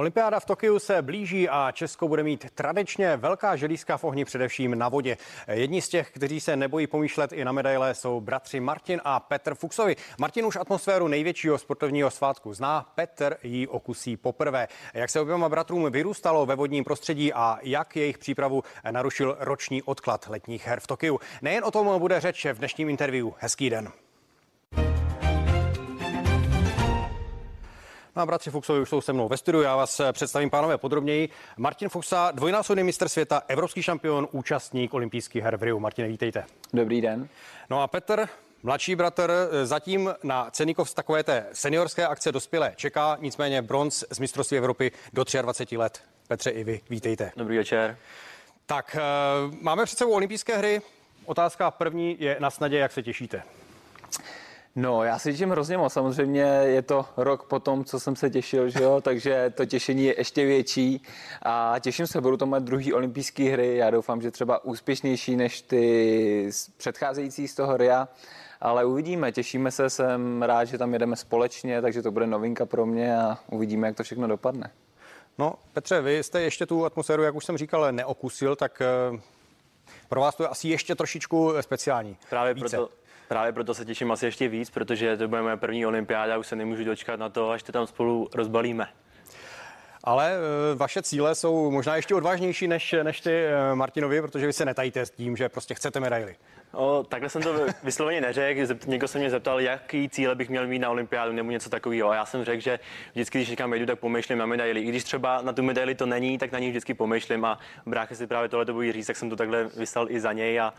Olympiáda v Tokiu se blíží a Česko bude mít tradičně velká želízka v ohni především na vodě. Jedni z těch, kteří se nebojí pomýšlet i na medaile, jsou bratři Martin a Petr Fuxovi. Martin už atmosféru největšího sportovního svátku zná, Petr ji okusí poprvé. Jak se oběma bratrům vyrůstalo ve vodním prostředí a jak jejich přípravu narušil roční odklad letních her v Tokiu. Nejen o tom bude řeč v dnešním interview. Hezký den. No a bratři Fuchsovi už jsou se mnou ve studiu, já vás eh, představím pánové podrobněji. Martin Fuchsa, dvojnásobný mistr světa, evropský šampion, účastník olympijských her v Riu. Martine, vítejte. Dobrý den. No a Petr, Mladší bratr eh, zatím na ceníkov z takové té seniorské akce dospělé čeká, nicméně bronz z mistrovství Evropy do 23 let. Petře, i vy, vítejte. Dobrý večer. Tak, eh, máme před sebou olympijské hry. Otázka první je na snadě, jak se těšíte. No, já si těším hrozně moc. Samozřejmě je to rok po tom, co jsem se těšil, že jo? takže to těšení je ještě větší a těším se, budu to mít druhý olympijské hry. Já doufám, že třeba úspěšnější než ty předcházející z toho RIA, ale uvidíme, těšíme se, jsem rád, že tam jedeme společně, takže to bude novinka pro mě a uvidíme, jak to všechno dopadne. No, Petře, vy jste ještě tu atmosféru, jak už jsem říkal, neokusil, tak eh, pro vás to je asi ještě trošičku speciální. Právě Více. proto, Právě proto se těším asi ještě víc, protože to bude moje první olympiáda, už se nemůžu dočkat na to, až to tam spolu rozbalíme. Ale e, vaše cíle jsou možná ještě odvážnější než, než ty e, Martinovi, protože vy se netajíte s tím, že prostě chcete medaily. O, takhle jsem to vysloveně neřekl. Někdo se mě zeptal, jaký cíle bych měl mít na olympiádu nebo něco takového. A já jsem řekl, že vždycky, když někam jdu, tak pomýšlím na medaily. I když třeba na tu medaili to není, tak na ní vždycky pomýšlím. A brácha si právě tohle to bude říct, tak jsem to takhle vyslal i za něj. A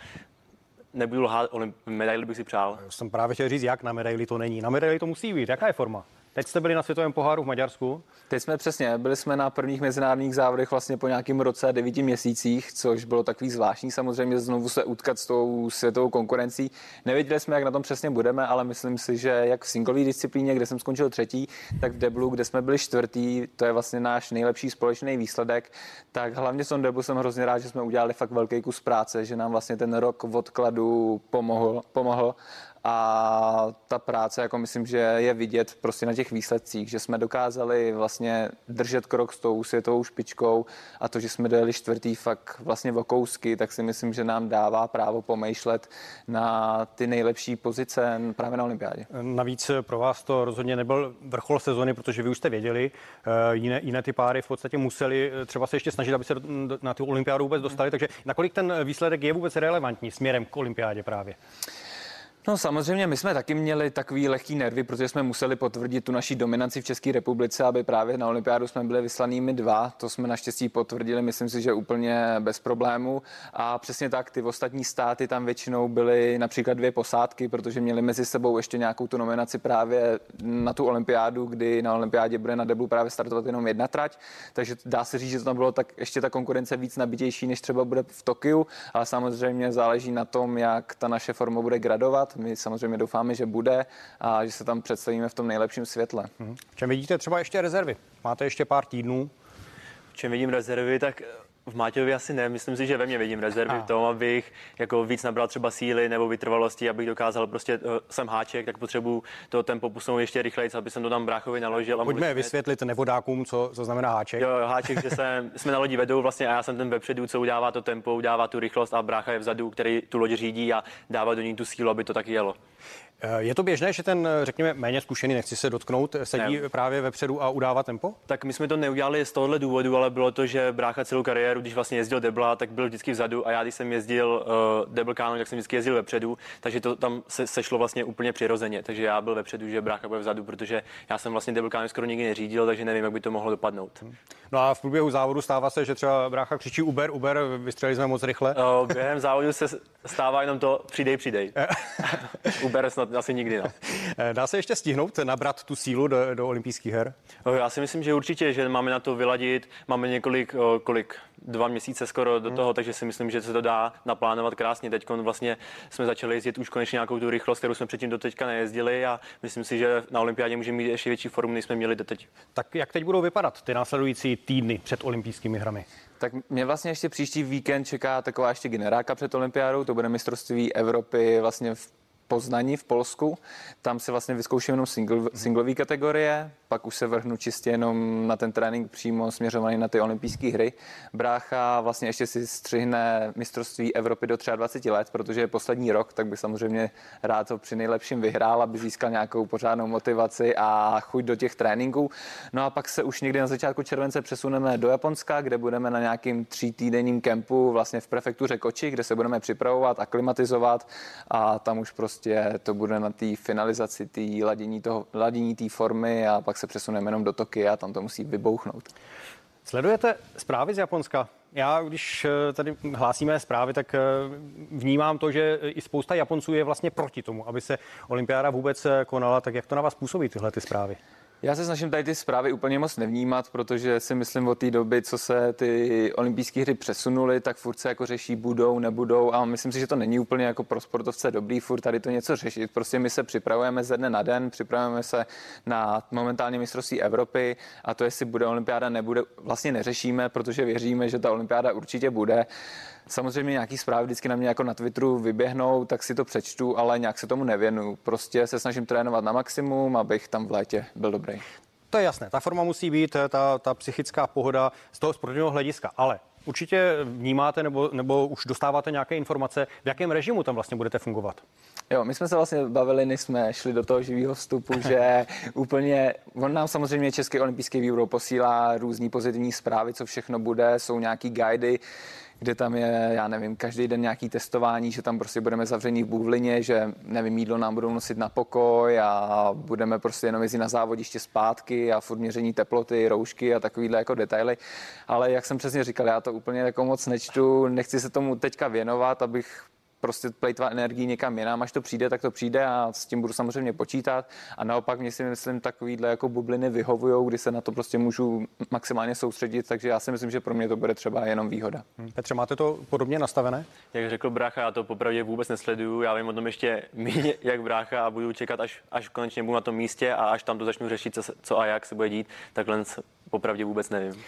nebudu lhát, medaili bych si přál. Já jsem právě chtěl říct, jak na medaili to není. Na medaili to musí být. Jaká je forma? Teď jste byli na světovém poháru v Maďarsku. Teď jsme přesně, byli jsme na prvních mezinárodních závodech vlastně po nějakém roce a devíti měsících, což bylo takový zvláštní samozřejmě znovu se utkat s tou světovou konkurencí. Nevěděli jsme, jak na tom přesně budeme, ale myslím si, že jak v singlové disciplíně, kde jsem skončil třetí, tak v deblu, kde jsme byli čtvrtý, to je vlastně náš nejlepší společný výsledek, tak hlavně v tom deblu jsem hrozně rád, že jsme udělali fakt velký kus práce, že nám vlastně ten rok odkladu pomohl, pomohl a ta práce, jako myslím, že je vidět prostě na těch výsledcích, že jsme dokázali vlastně držet krok s tou světovou špičkou a to, že jsme dojeli čtvrtý fakt vlastně v kousky, tak si myslím, že nám dává právo pomýšlet na ty nejlepší pozice právě na olympiádě. Navíc pro vás to rozhodně nebyl vrchol sezony, protože vy už jste věděli, eh, jiné, jiné ty páry v podstatě museli eh, třeba se ještě snažit, aby se na tu olympiádu vůbec dostali, takže nakolik ten výsledek je vůbec relevantní směrem k olympiádě právě? No samozřejmě, my jsme taky měli takový lehký nervy, protože jsme museli potvrdit tu naší dominanci v České republice, aby právě na olympiádu jsme byli vyslanými dva. To jsme naštěstí potvrdili, myslím si, že úplně bez problémů. A přesně tak, ty ostatní státy tam většinou byly například dvě posádky, protože měli mezi sebou ještě nějakou tu nominaci právě na tu olympiádu, kdy na olympiádě bude na debu právě startovat jenom jedna trať. Takže dá se říct, že to tam bylo tak ještě ta konkurence víc nabitější, než třeba bude v Tokiu, ale samozřejmě záleží na tom, jak ta naše forma bude gradovat my samozřejmě doufáme, že bude a že se tam představíme v tom nejlepším světle. Mhm. V čem vidíte třeba ještě rezervy? Máte ještě pár týdnů? V čem vidím rezervy, tak v Máťovi asi ne, myslím si, že ve mně vidím rezervy v tom, abych jako víc nabral třeba síly nebo vytrvalosti, abych dokázal prostě, uh, jsem háček, tak potřebuji to tempo posunout ještě rychleji, aby jsem to tam bráchovi naložil. A Pojďme vysvětlit nevodákům, co, co znamená háček. Jo, háček, že jsem, jsme na lodi vedou vlastně a já jsem ten vepředu, co udává to tempo, udává tu rychlost a brácha je vzadu, který tu loď řídí a dává do ní tu sílu, aby to taky jelo. Eh, je to běžné, že ten, řekněme, méně zkušený, nechci se dotknout, sedí ne. právě vepředu a udává tempo? Tak my jsme to neudělali z tohohle důvodu, ale bylo to, že brácha celou kariéru, když vlastně jezdil debla, tak byl vždycky vzadu a já, když jsem jezdil uh, debl káno, tak jsem vždycky jezdil vepředu, takže to tam se sešlo vlastně úplně přirozeně. Takže já byl vepředu, že brácha bude vzadu, protože já jsem vlastně debl káno skoro nikdy neřídil, takže nevím, jak by to mohlo dopadnout. No a v průběhu závodu stává se, že třeba brácha křičí Uber, Uber, vystřelili jsme moc rychle. Uh, během závodu se stává jenom to přidej, přidej. Uber snad asi nikdy. No. Eh, dá se ještě stihnout nabrat tu sílu do, do olympijských her? Já si myslím, že určitě, že máme na to vyladit. Máme několik, kolik, dva měsíce skoro do hmm. toho, takže si myslím, že se to dá naplánovat krásně. Teď vlastně jsme začali jezdit už konečně nějakou tu rychlost, kterou jsme předtím do teďka nejezdili a myslím si, že na olympiádě můžeme mít ještě větší formu, než jsme měli teď. Tak jak teď budou vypadat ty následující týdny před olympijskými hrami? Tak mě vlastně ještě příští víkend čeká taková ještě generálka před olympiádou, to bude mistrovství Evropy vlastně v Poznani v Polsku. Tam se vlastně vyzkouším jenom single, singlové kategorie, pak už se vrhnu čistě jenom na ten trénink přímo směřovaný na ty olympijské hry. Brácha vlastně ještě si střihne mistrovství Evropy do 23 let, protože je poslední rok, tak by samozřejmě rád to při nejlepším vyhrál, aby získal nějakou pořádnou motivaci a chuť do těch tréninků. No a pak se už někdy na začátku července přesuneme do Japonska, kde budeme na nějakým tří týdenním kempu vlastně v prefektuře Koči, kde se budeme připravovat, aklimatizovat a tam už prostě to bude na té finalizaci, té ladění, toho, ladění té formy a pak se přesuneme jenom do Tokia a tam to musí vybouchnout. Sledujete zprávy z Japonska? Já, když eh, tady hlásíme zprávy, tak eh, vnímám to, že i spousta Japonců je vlastně proti tomu, aby se olympiáda vůbec eh, konala. Tak jak to na vás působí tyhle ty zprávy? Já se snažím tady ty zprávy úplně moc nevnímat, protože si myslím od té doby, co se ty olympijské hry přesunuly, tak furt se jako řeší, budou, nebudou a myslím si, že to není úplně jako pro sportovce dobrý furt tady to něco řešit. Prostě my se připravujeme ze dne na den, připravujeme se na momentálně mistrovství Evropy a to, jestli bude olympiáda, nebude, vlastně neřešíme, protože věříme, že ta olympiáda určitě bude. Samozřejmě nějaký zprávy vždycky na mě jako na Twitteru vyběhnou, tak si to přečtu, ale nějak se tomu nevěnu. Prostě se snažím trénovat na maximum, abych tam v létě byl dobrý. To je jasné, ta forma musí být, ta, ta psychická pohoda z toho sportovního hlediska, ale určitě vnímáte nebo, nebo už dostáváte nějaké informace, v jakém režimu tam vlastně budete fungovat? Jo, my jsme se vlastně bavili, než jsme šli do toho živého vstupu, že úplně, on nám samozřejmě Český olympijský výbor posílá různý pozitivní zprávy, co všechno bude, jsou nějaký guidy, kde tam je, já nevím, každý den nějaký testování, že tam prostě budeme zavření v bůvlině, že nevím, jídlo nám budou nosit na pokoj a budeme prostě jenom jezdit na závodiště zpátky a furt měření teploty, roušky a takovýhle jako detaily. Ale jak jsem přesně říkal, já to úplně jako moc nečtu, nechci se tomu teďka věnovat, abych prostě plejtvat energii někam jinam, až to přijde, tak to přijde a s tím budu samozřejmě počítat. A naopak mě si myslím, takovýhle jako bubliny vyhovují, kdy se na to prostě můžu maximálně soustředit, takže já si myslím, že pro mě to bude třeba jenom výhoda. Hmm. Petře, máte to podobně nastavené? Jak řekl brácha, já to popravdě vůbec nesleduju, já vím o tom ještě méně jak brácha a budu čekat, až, až konečně budu na tom místě a až tam to začnu řešit, co, co a jak se bude dít, takhle popravdě vůbec nevím.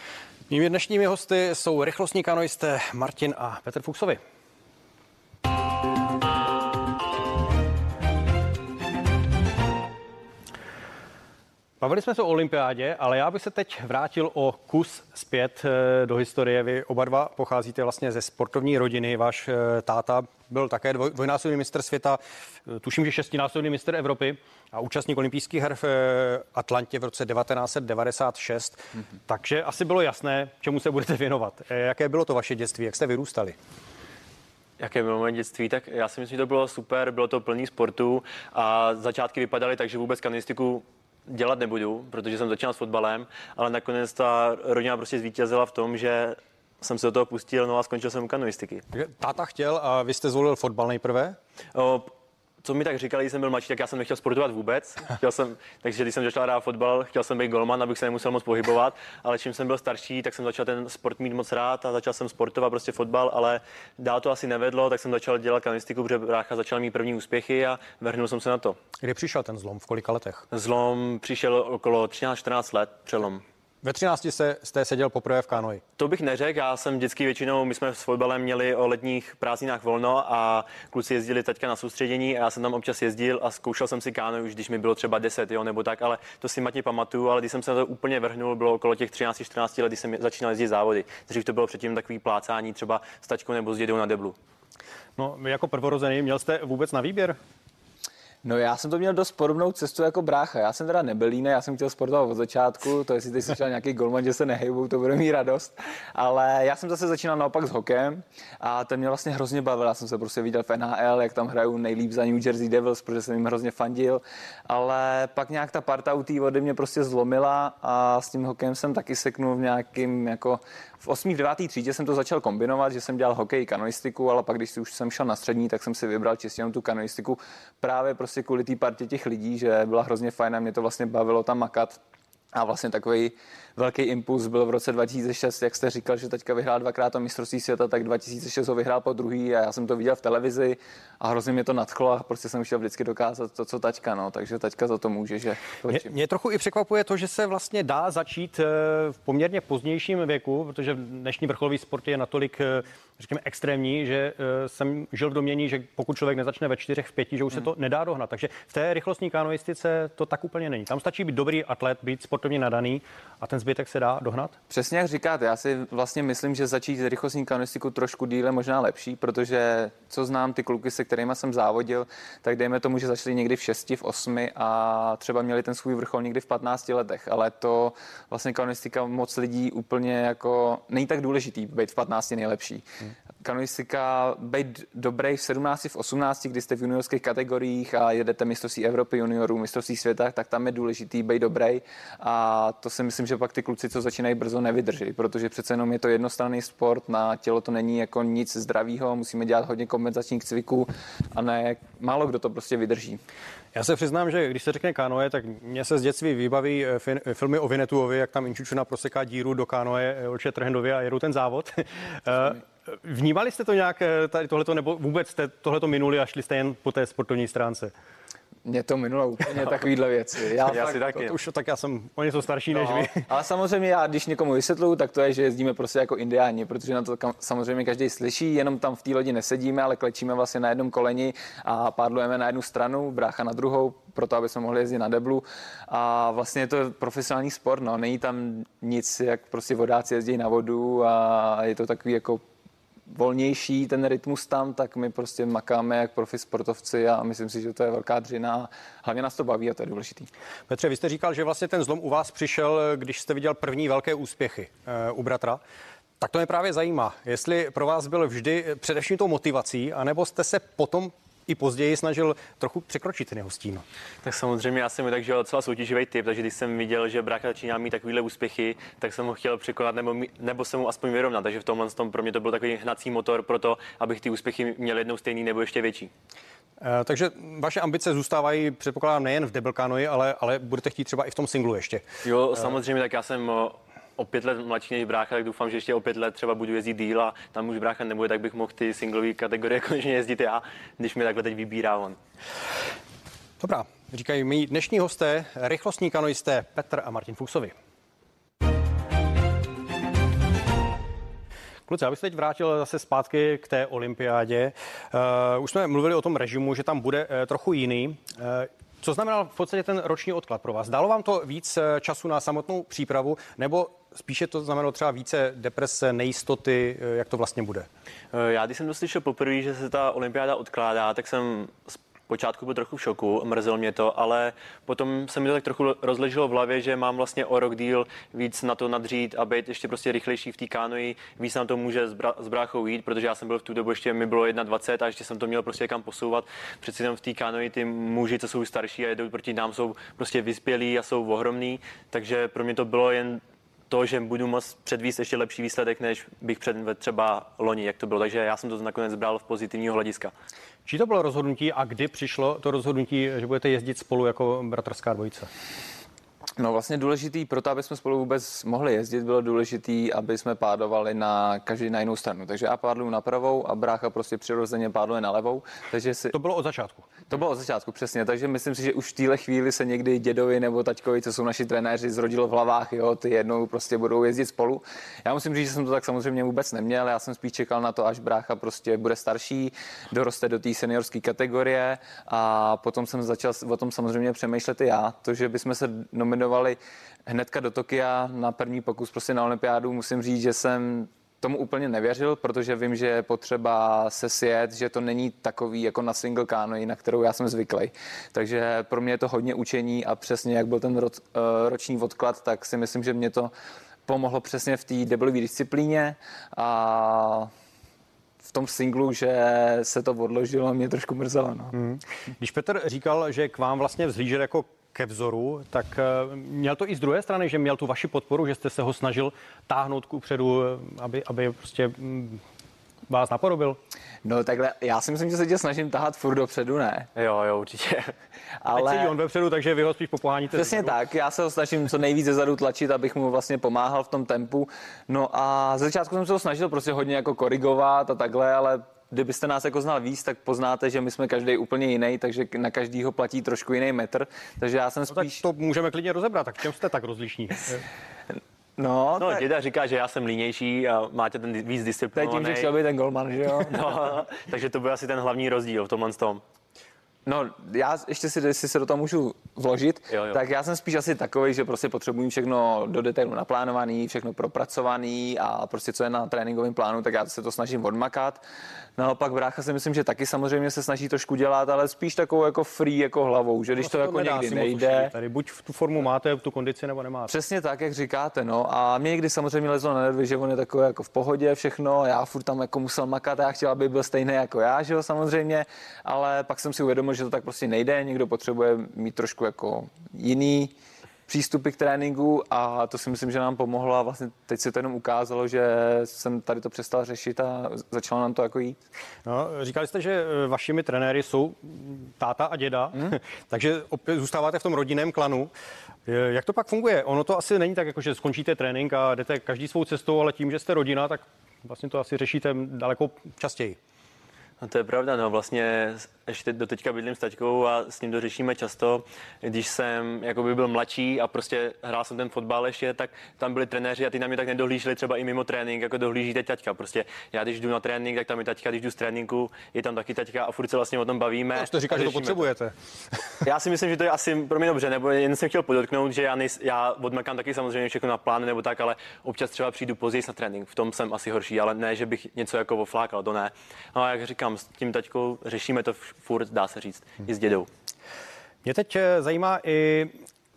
Mými dnešními hosty jsou rychlostní kanoisté Martin a Petr Fuchsovi. Bavili jsme se o olympiádě, ale já bych se teď vrátil o kus zpět eh, do historie. Vy oba dva pocházíte vlastně ze sportovní rodiny. Váš eh, táta byl také dvojnásobný mistr světa, eh, tuším, že šestinásobný mistr Evropy a účastník olympijských her v Atlantě v roce 1996. Mm-hmm. Takže asi bylo jasné, čemu se budete věnovat. Jaké bylo to vaše dětství, jak jste vyrůstali? Jaké bylo moje dětství, tak já si myslím, že to bylo super, bylo to plný sportu a začátky vypadaly tak, že vůbec kanistiku dělat nebudu, protože jsem začínal s fotbalem, ale nakonec ta rodina prostě zvítězila v tom, že jsem se do toho pustil, no a skončil jsem u kanoistiky. Táta chtěl a vy jste zvolil fotbal nejprve? O, co mi tak říkali, když jsem byl mladší, tak já jsem nechtěl sportovat vůbec. Chtěl jsem, takže když jsem začal hrát fotbal, chtěl jsem být golman, abych se nemusel moc pohybovat, ale čím jsem byl starší, tak jsem začal ten sport mít moc rád a začal jsem sportovat prostě fotbal, ale dál to asi nevedlo, tak jsem začal dělat kanistiku, protože brácha začal mít první úspěchy a vrhnul jsem se na to. Kdy přišel ten zlom, v kolika letech? Zlom přišel okolo 13-14 let, přelom. Ve 13 se, jste seděl poprvé v kánoji. To bych neřekl, já jsem vždycky většinou, my jsme s fotbalem měli o letních prázdninách volno a kluci jezdili teďka na soustředění a já jsem tam občas jezdil a zkoušel jsem si kánoj už, když mi bylo třeba 10, jo, nebo tak, ale to si matně pamatuju, ale když jsem se na to úplně vrhnul, bylo okolo těch 13-14 let, kdy jsem začínal jezdit závody. Dřív to bylo předtím takový plácání třeba s tačkou nebo s dědou na deblu. No, jako prvorozený měl jste vůbec na výběr? No já jsem to měl dost podobnou cestu jako brácha. Já jsem teda nebyl jiný, já jsem chtěl sportovat od začátku, to jestli jsi nějaký golman, že se nehejbou, to bude mít radost. Ale já jsem zase začínal naopak s hokem a ten mě vlastně hrozně bavil. Já jsem se prostě viděl v NHL, jak tam hrajou nejlíp za New Jersey Devils, protože jsem jim hrozně fandil. Ale pak nějak ta parta u té vody mě prostě zlomila a s tím hokejem jsem taky seknul v nějakým jako v 8. v 9. třídě jsem to začal kombinovat, že jsem dělal hokej, kanoistiku, ale pak, když už jsem šel na střední, tak jsem si vybral čistě jenom tu kanoistiku právě prostě kvůli té partě těch lidí, že byla hrozně fajn a mě to vlastně bavilo tam makat. A vlastně takový velký impuls byl v roce 2006, jak jste říkal, že teďka vyhrál dvakrát to mistrovství světa, tak 2006 ho vyhrál po druhý a já jsem to viděl v televizi a hrozně mě to nadchlo a prostě jsem chtěl vždycky dokázat to, co taťka, no, takže taťka za to může, že mě, mě trochu i překvapuje to, že se vlastně dá začít eh, v poměrně pozdějším věku, protože dnešní vrcholový sport je natolik eh, řekněme, extrémní, že uh, jsem žil v domění, že pokud člověk nezačne ve čtyřech, v pěti, že už hmm. se to nedá dohnat. Takže v té rychlostní kanoistice to tak úplně není. Tam stačí být dobrý atlet, být sportovně nadaný a ten zbytek se dá dohnat? Přesně jak říkáte, já si vlastně myslím, že začít rychlostní kanoistiku trošku díle možná lepší, protože co znám ty kluky, se kterými jsem závodil, tak dejme tomu, že začali někdy v 6, v 8 a třeba měli ten svůj vrchol někdy v 15 letech, ale to vlastně kanoistika moc lidí úplně jako není tak důležitý být v 15 nejlepší. Hmm kanoistika být dobrý v 17, v 18, kdy jste v juniorských kategoriích a jedete mistrovství Evropy juniorů, mistrovství světa, tak tam je důležitý být dobrý. A to si myslím, že pak ty kluci, co začínají brzo, nevydrží, protože přece jenom je to jednostranný sport, na tělo to není jako nic zdravého, musíme dělat hodně kompenzačních cviků a ne, málo kdo to prostě vydrží. Já se přiznám, že když se řekne kánoe, tak mě se z dětství vybaví eh, fin, eh, filmy o Vinetuovi, jak tam Inčučuna proseká díru do kánoe eh, Olče Trhendově a jedou ten závod. Vnímali jste to nějak tady tohleto, nebo vůbec jste tohleto minuli a šli jste jen po té sportovní stránce? Mě to minulo úplně takovýhle věci. Já, já si taky. To, už, tak já jsem o něco starší no, než vy. Ale samozřejmě já, když někomu vysvětluju, tak to je, že jezdíme prostě jako indiáni, protože na to kam, samozřejmě každý slyší, jenom tam v té lodi nesedíme, ale klečíme vlastně na jednom koleni a pádlujeme na jednu stranu, brácha na druhou, proto aby jsme mohli jezdit na deblu. A vlastně je to profesionální sport, no. Není tam nic, jak prostě vodáci jezdí na vodu a je to takový jako volnější ten rytmus tam, tak my prostě makáme jak profi sportovci a myslím si, že to je velká dřina. Hlavně nás to baví a to je důležitý. Petře, vy jste říkal, že vlastně ten zlom u vás přišel, když jste viděl první velké úspěchy uh, u bratra. Tak to mě právě zajímá, jestli pro vás byl vždy především tou motivací, anebo jste se potom i později snažil trochu překročit ten jeho stín. Tak samozřejmě já jsem takže docela soutěživý typ, takže když jsem viděl, že brácha začíná mít takovýhle úspěchy, tak jsem ho chtěl překonat nebo, nebo jsem mu aspoň vyrovnat. Takže v tomhle tom pro mě to byl takový hnací motor pro to, abych ty úspěchy měl jednou stejný nebo ještě větší. E, takže vaše ambice zůstávají, předpokládám, nejen v Debilkánoji, ale, ale budete chtít třeba i v tom singlu ještě. Jo, samozřejmě, tak já jsem o pět let mladší než brácha, tak doufám, že ještě o pět let třeba budu jezdit díl a tam už brácha nebude, tak bych mohl ty singlové kategorie konečně jezdit já, když mi takhle teď vybírá on. Dobrá, říkají mi dnešní hosté, rychlostní kanoisté Petr a Martin Fuchsovi. Kluci, abych se teď vrátil zase zpátky k té olympiádě. Uh, už jsme mluvili o tom režimu, že tam bude uh, trochu jiný. Uh, co znamenal v podstatě ten roční odklad pro vás? Dalo vám to víc času na samotnou přípravu, nebo spíše to znamenalo třeba více deprese, nejistoty, jak to vlastně bude? Já když jsem to slyšel poprvé, že se ta olympiáda odkládá, tak jsem počátku byl trochu v šoku, mrzelo mě to, ale potom se mi to tak trochu rozleželo v hlavě, že mám vlastně o rok díl víc na to nadřít a být ještě prostě rychlejší v té kánoji, víc na to může s, bra- s bráchou jít, protože já jsem byl v tu dobu ještě mi bylo 21 a ještě jsem to měl prostě kam posouvat. Přeci jenom v té kánoji ty muži, co jsou starší a jedou proti nám, jsou prostě vyspělí a jsou ohromní, takže pro mě to bylo jen to, že budu moct předvíst ještě lepší výsledek, než bych předvedl třeba loni, jak to bylo. Takže já jsem to nakonec bral v pozitivního hlediska. Čí to bylo rozhodnutí a kdy přišlo to rozhodnutí, že budete jezdit spolu jako bratrská dvojice? No vlastně důležitý pro to, aby jsme spolu vůbec mohli jezdit, bylo důležitý, aby jsme pádovali na každý na jinou stranu. Takže já pádluju na pravou a brácha prostě přirozeně pádluje na levou. Takže si... To bylo od začátku. To bylo od začátku, přesně. Takže myslím si, že už v téhle chvíli se někdy dědovi nebo taťkovi, co jsou naši trenéři, zrodilo v hlavách, jo, ty jednou prostě budou jezdit spolu. Já musím říct, že jsem to tak samozřejmě vůbec neměl. Já jsem spíš čekal na to, až brácha prostě bude starší, doroste do té seniorské kategorie a potom jsem začal o tom samozřejmě přemýšlet i já. To, že bychom se nominovali hnedka do Tokia na první pokus prostě na olympiádu, musím říct, že jsem tomu úplně nevěřil, protože vím, že je potřeba se sjet, že to není takový jako na single canoe, na kterou já jsem zvyklý. Takže pro mě je to hodně učení a přesně jak byl ten ro, eh, roční odklad, tak si myslím, že mě to pomohlo přesně v té deblové disciplíně a v tom singlu, že se to odložilo, mě trošku mrzelo. No. Hmm. Když Petr říkal, že k vám vlastně vzhlížel jako ke vzoru, tak eh, měl to i z druhé strany, že měl tu vaši podporu, že jste se ho snažil táhnout ku předu, eh, aby, aby prostě mm, vás napodobil? No takhle, já si myslím, že se tě snažím tahat furt dopředu, ne? Jo, jo, určitě. Ale... Teď sedí on vepředu, takže vy ho spíš popoháníte. Přesně zadu. tak, já se ho snažím co nejvíce zadu tlačit, abych mu vlastně pomáhal v tom tempu. No a ze začátku jsem se ho snažil prostě hodně jako korigovat a takhle, ale kdybyste nás jako znal víc, tak poznáte, že my jsme každý úplně jiný, takže na každýho platí trošku jiný metr. Takže já jsem spíš... No, tak to můžeme klidně rozebrat, tak čem jste tak rozlišní? No, no tak... děda říká, že já jsem línější a máte ten víc disciplinovaný. Tím, že chtěl být ten golman, že jo? no, takže to byl asi ten hlavní rozdíl v tomhle tom. No, já ještě si, jestli se do toho můžu vložit, jo, jo. tak já jsem spíš asi takový, že prostě potřebuji všechno do detailu naplánovaný, všechno propracovaný a prostě co je na tréninkovém plánu, tak já se to snažím odmakat. Naopak brácha si myslím, že taky samozřejmě se snaží trošku dělat, ale spíš takovou jako free jako hlavou, že když no, to, to jako někdy nejde. Tady buď v tu formu máte, tu kondici nebo nemáte. Přesně tak, jak říkáte, no. A mě někdy samozřejmě lezlo na nervy, že on je takový jako v pohodě všechno, já furt tam jako musel makat a já chtěl, aby byl stejný jako já, že jo, samozřejmě, ale pak jsem si uvědomil, že to tak prostě nejde, někdo potřebuje mít trošku jako jiný přístupy k tréninku a to si myslím, že nám pomohlo a vlastně teď se to jenom ukázalo, že jsem tady to přestal řešit a začalo nám to jako jít. No, říkali jste, že e, vašimi trenéry jsou táta a děda, hmm? takže opět zůstáváte v tom rodinném klanu. Jak to pak funguje? Ono to asi není tak, jako že skončíte trénink a jdete každý svou cestou, ale tím, že jste rodina, tak vlastně to asi řešíte daleko častěji. No to je pravda, no vlastně ještě do teďka bydlím s taťkou a s ním to řešíme často. Když jsem jakoby byl mladší a prostě hrál jsem ten fotbal ještě, tak tam byli trenéři a ty na mě tak nedohlíželi třeba i mimo trénink, jako dohlíží teď taťka. Prostě já když jdu na trénink, tak tam je taťka, když jdu z tréninku, je tam taky taťka a furt se vlastně o tom bavíme. No, to říká, že to potřebujete. já si myslím, že to je asi pro mě dobře, nebo jen jsem chtěl podotknout, že já, nejs, já odmakám taky samozřejmě všechno na plán nebo tak, ale občas třeba přijdu později na trénink. V tom jsem asi horší, ale ne, že bych něco jako oflákal, to ne. No a jak říkám, s tím taťkou řešíme to furt, dá se říct, hmm. i s dědou. Mě teď eh, zajímá i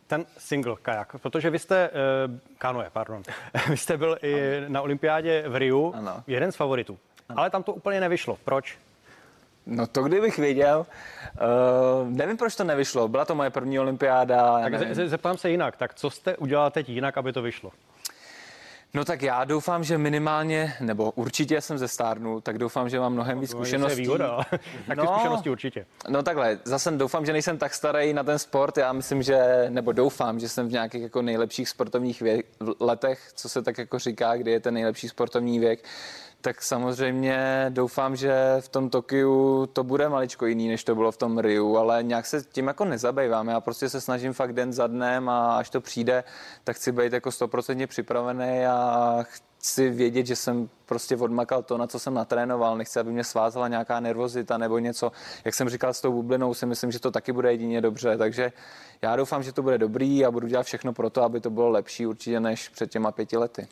ten single kajak, protože vy jste, uh, kanoe, pardon, vy jste byl i na olympiádě v Riu, ano. jeden z favoritů, ano. ale tam to úplně nevyšlo. Proč? No to kdybych věděl, uh, nevím, proč to nevyšlo. Byla to moje první olympiáda. Tak zeptám se jinak, tak co jste udělal teď jinak, aby to vyšlo? No tak já doufám, že minimálně, nebo určitě jsem ze stárnu, tak doufám, že mám mnohem víc zkušeností. No, výhoda, tak no, zkušenosti určitě. No takhle, zase doufám, že nejsem tak starý na ten sport. Já myslím, že, nebo doufám, že jsem v nějakých jako nejlepších sportovních věk, letech, co se tak jako říká, kdy je ten nejlepší sportovní věk tak samozřejmě doufám, že v tom Tokiu to bude maličko jiný, než to bylo v tom Riu, ale nějak se tím jako nezabývám. Já prostě se snažím fakt den za dnem a až to přijde, tak chci být jako stoprocentně připravený a chci vědět, že jsem prostě odmakal to, na co jsem natrénoval. Nechci, aby mě svázala nějaká nervozita nebo něco. Jak jsem říkal s tou bublinou, si myslím, že to taky bude jedině dobře. Takže já doufám, že to bude dobrý a budu dělat všechno pro to, aby to bylo lepší určitě než před těma pěti lety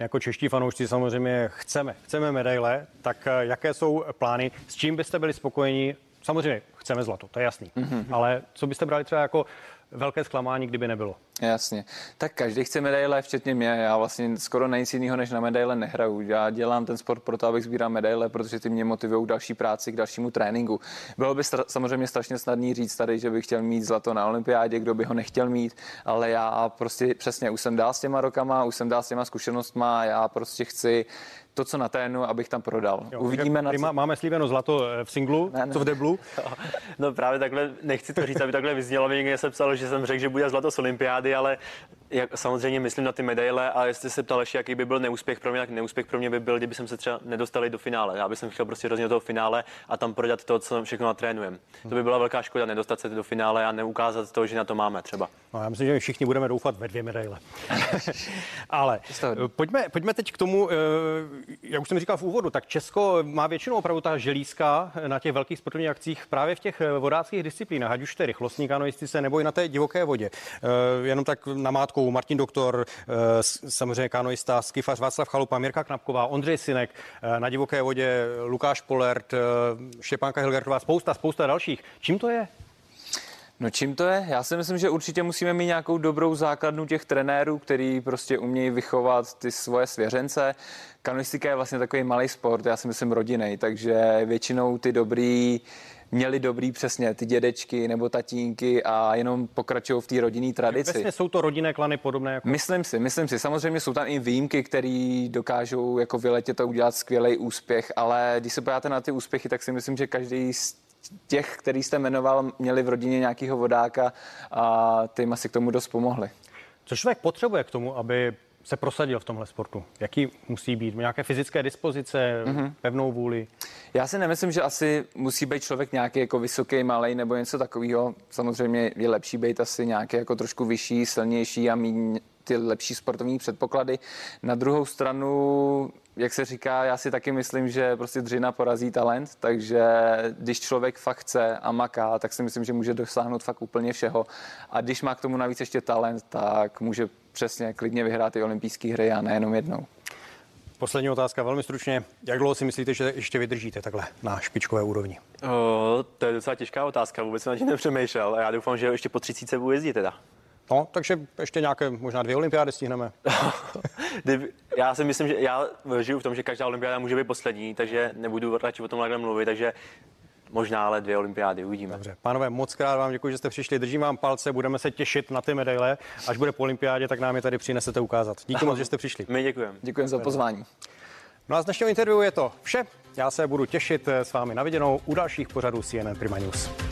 jako čeští fanoušci samozřejmě chceme, chceme medaile, tak eh, jaké jsou plány, s čím byste byli spokojeni? Samozřejmě chceme zlato, to je jasný, mm-hmm. ale co byste brali třeba jako velké zklamání, kdyby nebylo? Jasně. Tak každý chce medaile, včetně mě. Já vlastně skoro na nic jiného než na medaile nehraju. Já dělám ten sport proto, abych sbíral medaile, protože ty mě motivují k další práci, k dalšímu tréninku. Bylo by stra- samozřejmě strašně snadný říct tady, že bych chtěl mít zlato na olympiádě, kdo by ho nechtěl mít, ale já prostě přesně už jsem dál s těma rokama, už jsem dál s těma zkušenostma, já prostě chci to, co naténu, abych tam prodal. Jo, Uvidíme na co... Máme slíbeno zlato eh, v singlu, ne, ne. co v deblu? No právě takhle, nechci to říct, aby takhle vyznělo, mě někde se psalo, že jsem řekl, že bude zlato z olympiády, ale jak, samozřejmě myslím na ty medaile a jestli se ptal ještě, jaký by byl neúspěch pro mě, tak neúspěch pro mě by byl, kdyby jsem se třeba nedostali do finále. Já bych chtěl prostě rozdělit do toho finále a tam prodat to, co všechno natrénujeme. To by byla velká škoda nedostat se do finále a neukázat to, že na to máme třeba. No, já myslím, že všichni budeme doufat ve dvě medaile. Ale pojďme, pojďme teď k tomu, eh, jak už jsem říkal v úvodu, tak Česko má většinou opravdu ta želízka na těch velkých sportovních akcích právě v těch eh, vodáckých disciplínách, ať už ty rychlostní kanoistice nebo i na té divoké vodě. Eh, jenom tak namátkou Martin Doktor, samozřejmě kanoista, skifař Václav Chalupa, Mirka Knapková, Ondřej Sinek, na divoké vodě Lukáš Polert, Štěpánka Hilgertová, spousta, spousta dalších. Čím to je? No čím to je? Já si myslím, že určitě musíme mít nějakou dobrou základnu těch trenérů, který prostě umějí vychovat ty svoje svěřence. Kanoistika je vlastně takový malý sport, já si myslím rodinej, takže většinou ty dobrý měli dobrý přesně ty dědečky nebo tatínky a jenom pokračují v té rodinné tradici. Vlastně jsou to rodinné klany podobné jako... Myslím si, myslím si. Samozřejmě jsou tam i výjimky, které dokážou jako vyletět a udělat skvělý úspěch, ale když se podíváte na ty úspěchy, tak si myslím, že každý z těch, který jste jmenoval, měli v rodině nějakého vodáka a ty jim asi k tomu dost pomohli. Co člověk potřebuje k tomu, aby se prosadil v tomhle sportu? Jaký musí být? Nějaké fyzické dispozice, mm-hmm. pevnou vůli? Já si nemyslím, že asi musí být člověk nějaký jako vysoký, malý nebo něco takového. Samozřejmě je lepší být asi nějaký jako trošku vyšší, silnější a mít ty lepší sportovní předpoklady. Na druhou stranu, jak se říká, já si taky myslím, že prostě dřina porazí talent, takže když člověk fakt chce a maká, tak si myslím, že může dosáhnout fakt úplně všeho. A když má k tomu navíc ještě talent, tak může přesně klidně vyhrát i olympijské hry a nejenom jednou. Poslední otázka, velmi stručně. Jak dlouho si myslíte, že ještě vydržíte takhle na špičkové úrovni? O, to je docela těžká otázka, vůbec jsem na tím nepřemýšlel. A já doufám, že ještě po 30 budu jezdit teda. No, takže ještě nějaké, možná dvě olympiády stihneme. já si myslím, že já žiju v tom, že každá olympiáda může být poslední, takže nebudu radši o tom takhle mluvit, takže možná ale dvě olympiády, uvidíme. Dobře, pánové, moc krát vám děkuji, že jste přišli, držím vám palce, budeme se těšit na ty medaile. Až bude po olympiádě, tak nám je tady přinesete ukázat. Díky moc, že jste přišli. My děkujeme. Děkujeme za pozvání. No a z dnešního interview je to vše. Já se budu těšit s vámi na viděnou u dalších pořadů CNN Prima News.